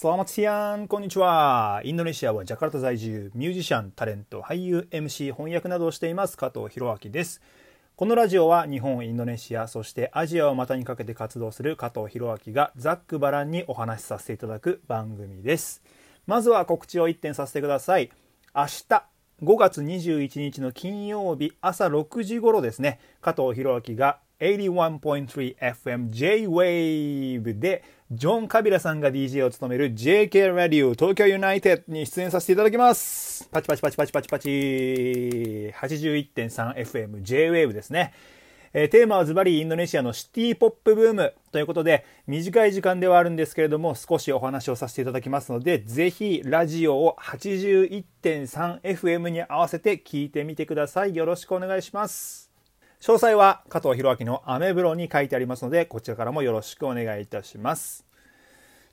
Selamat siang, こんにちは。インドネシアはジャカルタ在住、ミュージシャン、タレント、俳優、MC、翻訳などをしています加藤博明です。このラジオは日本、インドネシア、そしてアジアを股にかけて活動する加藤博明がざっくばらんにお話しさせていただく番組です。まずは告知を1点させてください。明日、5月21日の金曜日朝6時頃ですね、加藤博明が 81.3FM J-Wave でジョン・カビラさんが DJ を務める JK ラディオ東京ユナイテッドに出演させていただきます。パチパチパチパチパチパチ 81.3FM J-Wave ですね。えー、テーマはズバリインドネシアのシティポップブームということで短い時間ではあるんですけれども少しお話をさせていただきますのでぜひラジオを 81.3FM に合わせて聞いてみてください。よろしくお願いします。詳細は加藤博明のアメブロに書いてありますので、こちらからもよろしくお願いいたします。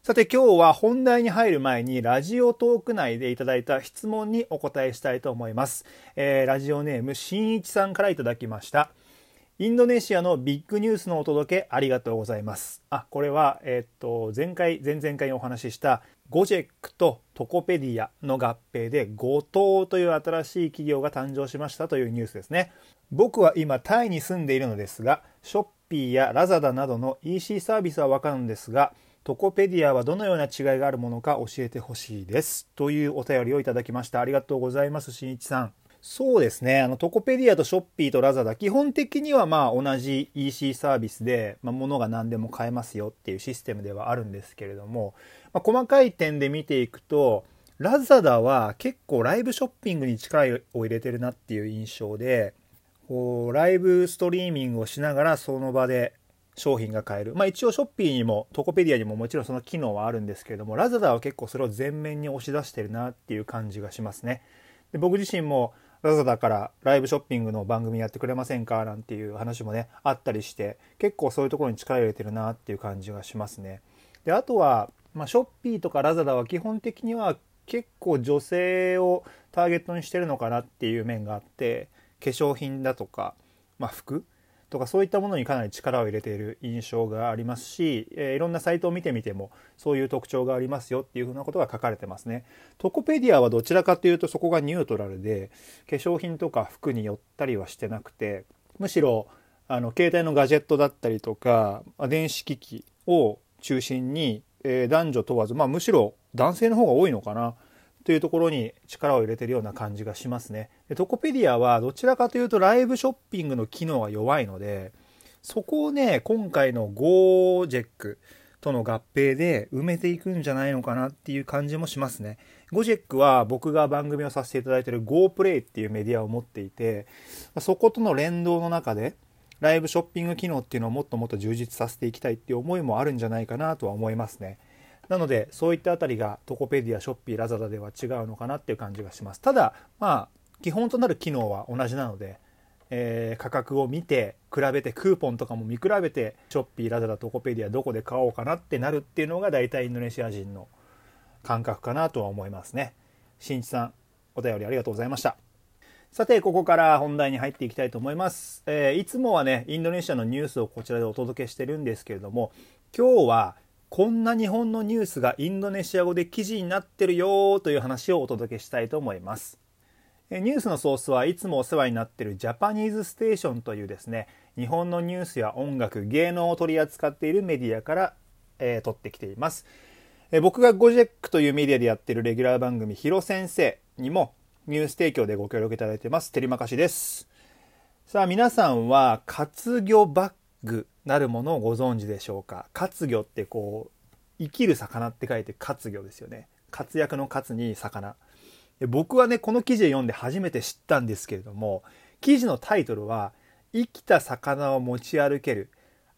さて今日は本題に入る前にラジオトーク内でいただいた質問にお答えしたいと思います。えー、ラジオネームしんいちさんからいただきました。インドネシアのビッグニュースのお届けありがとうございます。あ、これは、え、っと、前回、前々回にお話ししたゴジェックとトコペディアの合併で後藤という新しい企業が誕生しましたというニュースですね。僕は今タイに住んでいるのですが、ショッピーやラザダなどの EC サービスはわかるんですが、トコペディアはどのような違いがあるものか教えてほしいです。というお便りをいただきました。ありがとうございます、しんいちさん。そうですね。あの、トコペディアとショッピーとラザダ、基本的にはまあ同じ EC サービスで、まあ、物が何でも買えますよっていうシステムではあるんですけれども、まあ、細かい点で見ていくと、ラザダは結構ライブショッピングに力を入れてるなっていう印象で、こうライブストリーミングをしながらその場で商品が買える。まあ一応ショッピーにもトコペディアにももちろんその機能はあるんですけれども、ラザダは結構それを前面に押し出してるなっていう感じがしますね。で僕自身もラザダからライブショッピングの番組やってくれませんかなんていう話もね、あったりして、結構そういうところに力入れてるなっていう感じがしますね。で、あとは、まあ、ショッピーとかラザダは基本的には結構女性をターゲットにしてるのかなっていう面があって、化粧品だとか、まあ、服とかそういったものにかなり力を入れている印象がありますし、えー、いろんなサイトを見てみてもそういう特徴がありますよっていうふうなことが書かれてますね。トコペディアはどちらかというとそこがニュートラルで化粧品とか服に寄ったりはしてなくてむしろあの携帯のガジェットだったりとか電子機器を中心に、えー、男女問わず、まあ、むしろ男性の方が多いのかなというところに力を入れてるような感じがしますね。でトコペディアはどちらかというとライブショッピングの機能が弱いので、そこをね、今回の GoJEC との合併で埋めていくんじゃないのかなっていう感じもしますね。GoJEC は僕が番組をさせていただいてる GoPlay っていうメディアを持っていて、そことの連動の中で、ライブショッピング機能っていうのをもっともっと充実させていきたいっていう思いもあるんじゃないかなとは思いますね。なのでそういったあたりがトコペディアショッピーラザダでは違うのかなっていう感じがします。ただまあ基本となる機能は同じなので、えー、価格を見て比べてクーポンとかも見比べてショッピーラザダトコペディアどこで買おうかなってなるっていうのが大体インドネシア人の感覚かなとは思いますね。しんいちさんお便りありがとうございました。さて、ここから本題に入っていきたいと思います。えー、いつもはね、インドネシアのニュースをこちらでお届けしてるんですけれども、今日はこんな日本のニュースがインドネシア語で記事になってるよという話をお届けしたいと思います。ニュースのソースはいつもお世話になっているジャパニーズステーションというですね、日本のニュースや音楽、芸能を取り扱っているメディアから、えー、取ってきています。えー、僕がゴジェックというメディアでやっているレギュラー番組、ヒロ先生にもニュース提供でご協力いただいてます。テリマカシです。さあ皆さんは活魚バッグなるものをご存知でしょうか？活魚ってこう生きる魚って書いて活魚ですよね。活躍の活に魚。で僕はねこの記事を読んで初めて知ったんですけれども記事のタイトルは「生きた魚を持ち歩ける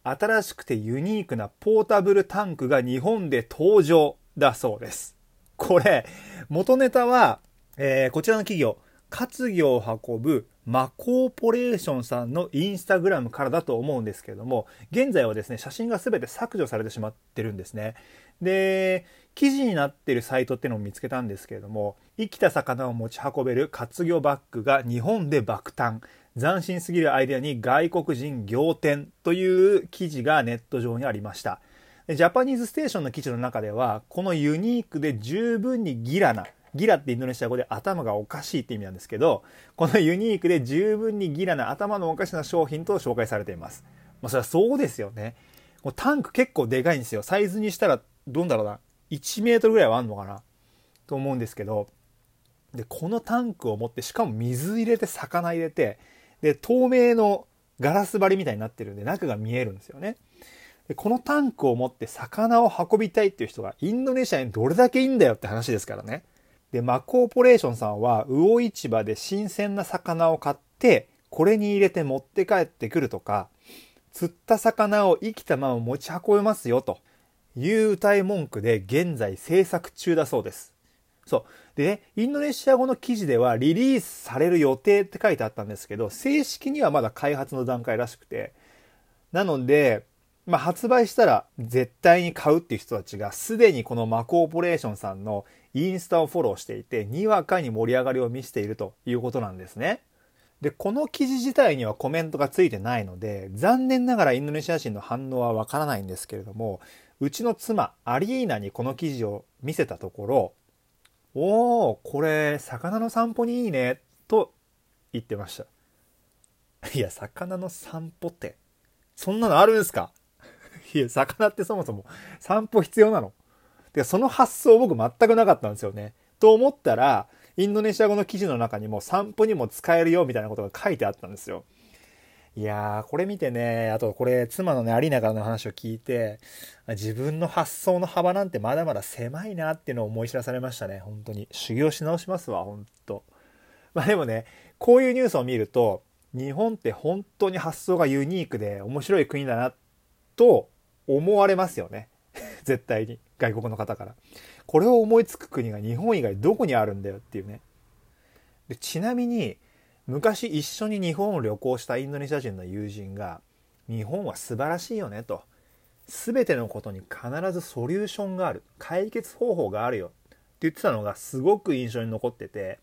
新しくてユニークなポータブルタンクが日本で登場」だそうです。これ元ネタは、えー、こちらの企業活魚を運ぶマコーポレーションさんのインスタグラムからだと思うんですけれども、現在はですね、写真が全て削除されてしまってるんですね。で、記事になってるサイトっていうのを見つけたんですけれども、生きた魚を持ち運べる活魚バッグが日本で爆誕。斬新すぎるアイデアに外国人仰天という記事がネット上にありました。ジャパニーズステーションの記事の中では、このユニークで十分にギラな、ギラってインドネシア語で頭がおかしいって意味なんですけど、このユニークで十分にギラな頭のおかしな商品と紹介されています。まあそれはそうですよね。タンク結構でかいんですよ。サイズにしたら、どんだろうな、1メートルぐらいはあんのかなと思うんですけど、で、このタンクを持って、しかも水入れて魚入れて、で、透明のガラス張りみたいになってるんで、中が見えるんですよね。でこのタンクを持って魚を運びたいっていう人がインドネシアにどれだけいいんだよって話ですからね。で、マコーポレーションさんは魚市場で新鮮な魚を買って、これに入れて持って帰ってくるとか、釣った魚を生きたまま持ち運べますよという歌い文句で現在制作中だそうです。そう。でね、インドネシア語の記事ではリリースされる予定って書いてあったんですけど、正式にはまだ開発の段階らしくて、なので、まあ、発売したら絶対に買うっていう人たちがすでにこのマコーポレーションさんのインスタをフォローしていて、にわかに盛り上がりを見せているということなんですね。で、この記事自体にはコメントがついてないので、残念ながらインドネシア人の反応はわからないんですけれども、うちの妻、アリーナにこの記事を見せたところ、おー、これ、魚の散歩にいいね、と言ってました。いや、魚の散歩って、そんなのあるんですか？いや、魚ってそもそも散歩必要なので、その発想僕全くなかったんですよね。と思ったら、インドネシア語の記事の中にも散歩にも使えるよみたいなことが書いてあったんですよ。いやー、これ見てね、あとこれ、妻のね、アリーナからの話を聞いて、自分の発想の幅なんてまだまだ狭いなっていうのを思い知らされましたね、本当に。修行し直しますわ、本当まあでもね、こういうニュースを見ると、日本って本当に発想がユニークで面白い国だな、と思われますよね。絶対に。外国の方から。これを思いつく国が日本以外どこにあるんだよっていうね。でちなみに、昔一緒に日本を旅行したインドネシア人の友人が日本は素晴らしいよねと全てのことに必ずソリューションがある解決方法があるよって言ってたのがすごく印象に残ってて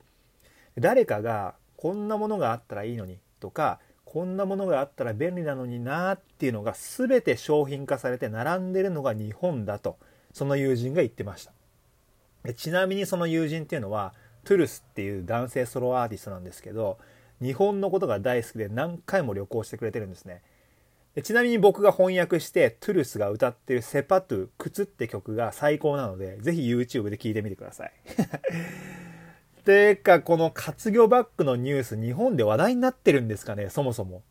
誰かがこんなものがあったらいいのにとかこんなものがあったら便利なのになっていうのが全て商品化されて並んでるのが日本だとその友人が言ってましたちなみにその友人っていうのはトゥルスっていう男性ソロアーティストなんですけど日本のことが大好きで何回も旅行してくれてるんですねで。ちなみに僕が翻訳してトゥルスが歌ってるセパトゥ靴って曲が最高なので、ぜひ YouTube で聴いてみてください。てか、この活魚バッグのニュース、日本で話題になってるんですかね、そもそも。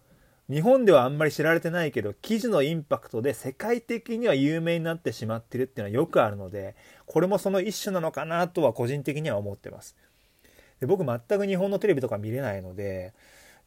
日本ではあんまり知られてないけど、記事のインパクトで世界的には有名になってしまってるっていうのはよくあるので、これもその一種なのかなとは個人的には思ってます。で僕全く日本のテレビとか見れないので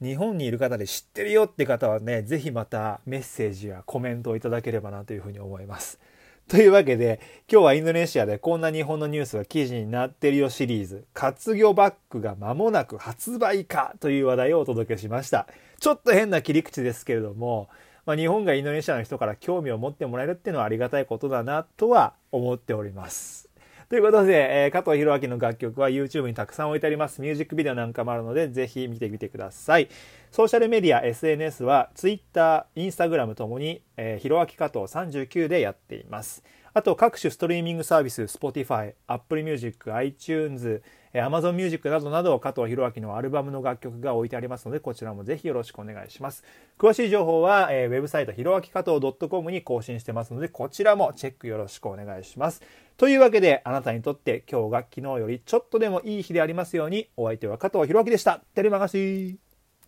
日本にいる方で知ってるよって方はね是非またメッセージやコメントをいただければなというふうに思います。というわけで今日はインドネシアでこんな日本のニュースが記事になってるよシリーズ活魚バッグが間もなく発売かという話題をお届けしました。ちょっと変な切り口ですけれどもまあ、日本がインドネシアの人から興味を持ってもらえるっていうのはありがたいことだなとは思っております。ということで、えー、加藤弘明の楽曲は YouTube にたくさん置いてあります。ミュージックビデオなんかもあるので、ぜひ見てみてください。ソーシャルメディア、SNS は Twitter、Instagram ともに、えー、弘明加藤39でやっています。あと各種ストリーミングサービス、Spotify、Apple Music、iTunes、Amazon Music などなど加藤博明のアルバムの楽曲が置いてありますので、こちらもぜひよろしくお願いします。詳しい情報は、えー、ウェブサイト、ひろあき加藤 .com に更新してますので、こちらもチェックよろしくお願いします。というわけで、あなたにとって今日が昨日よりちょっとでもいい日でありますように、お相手は加藤博明でした。テレマガシー。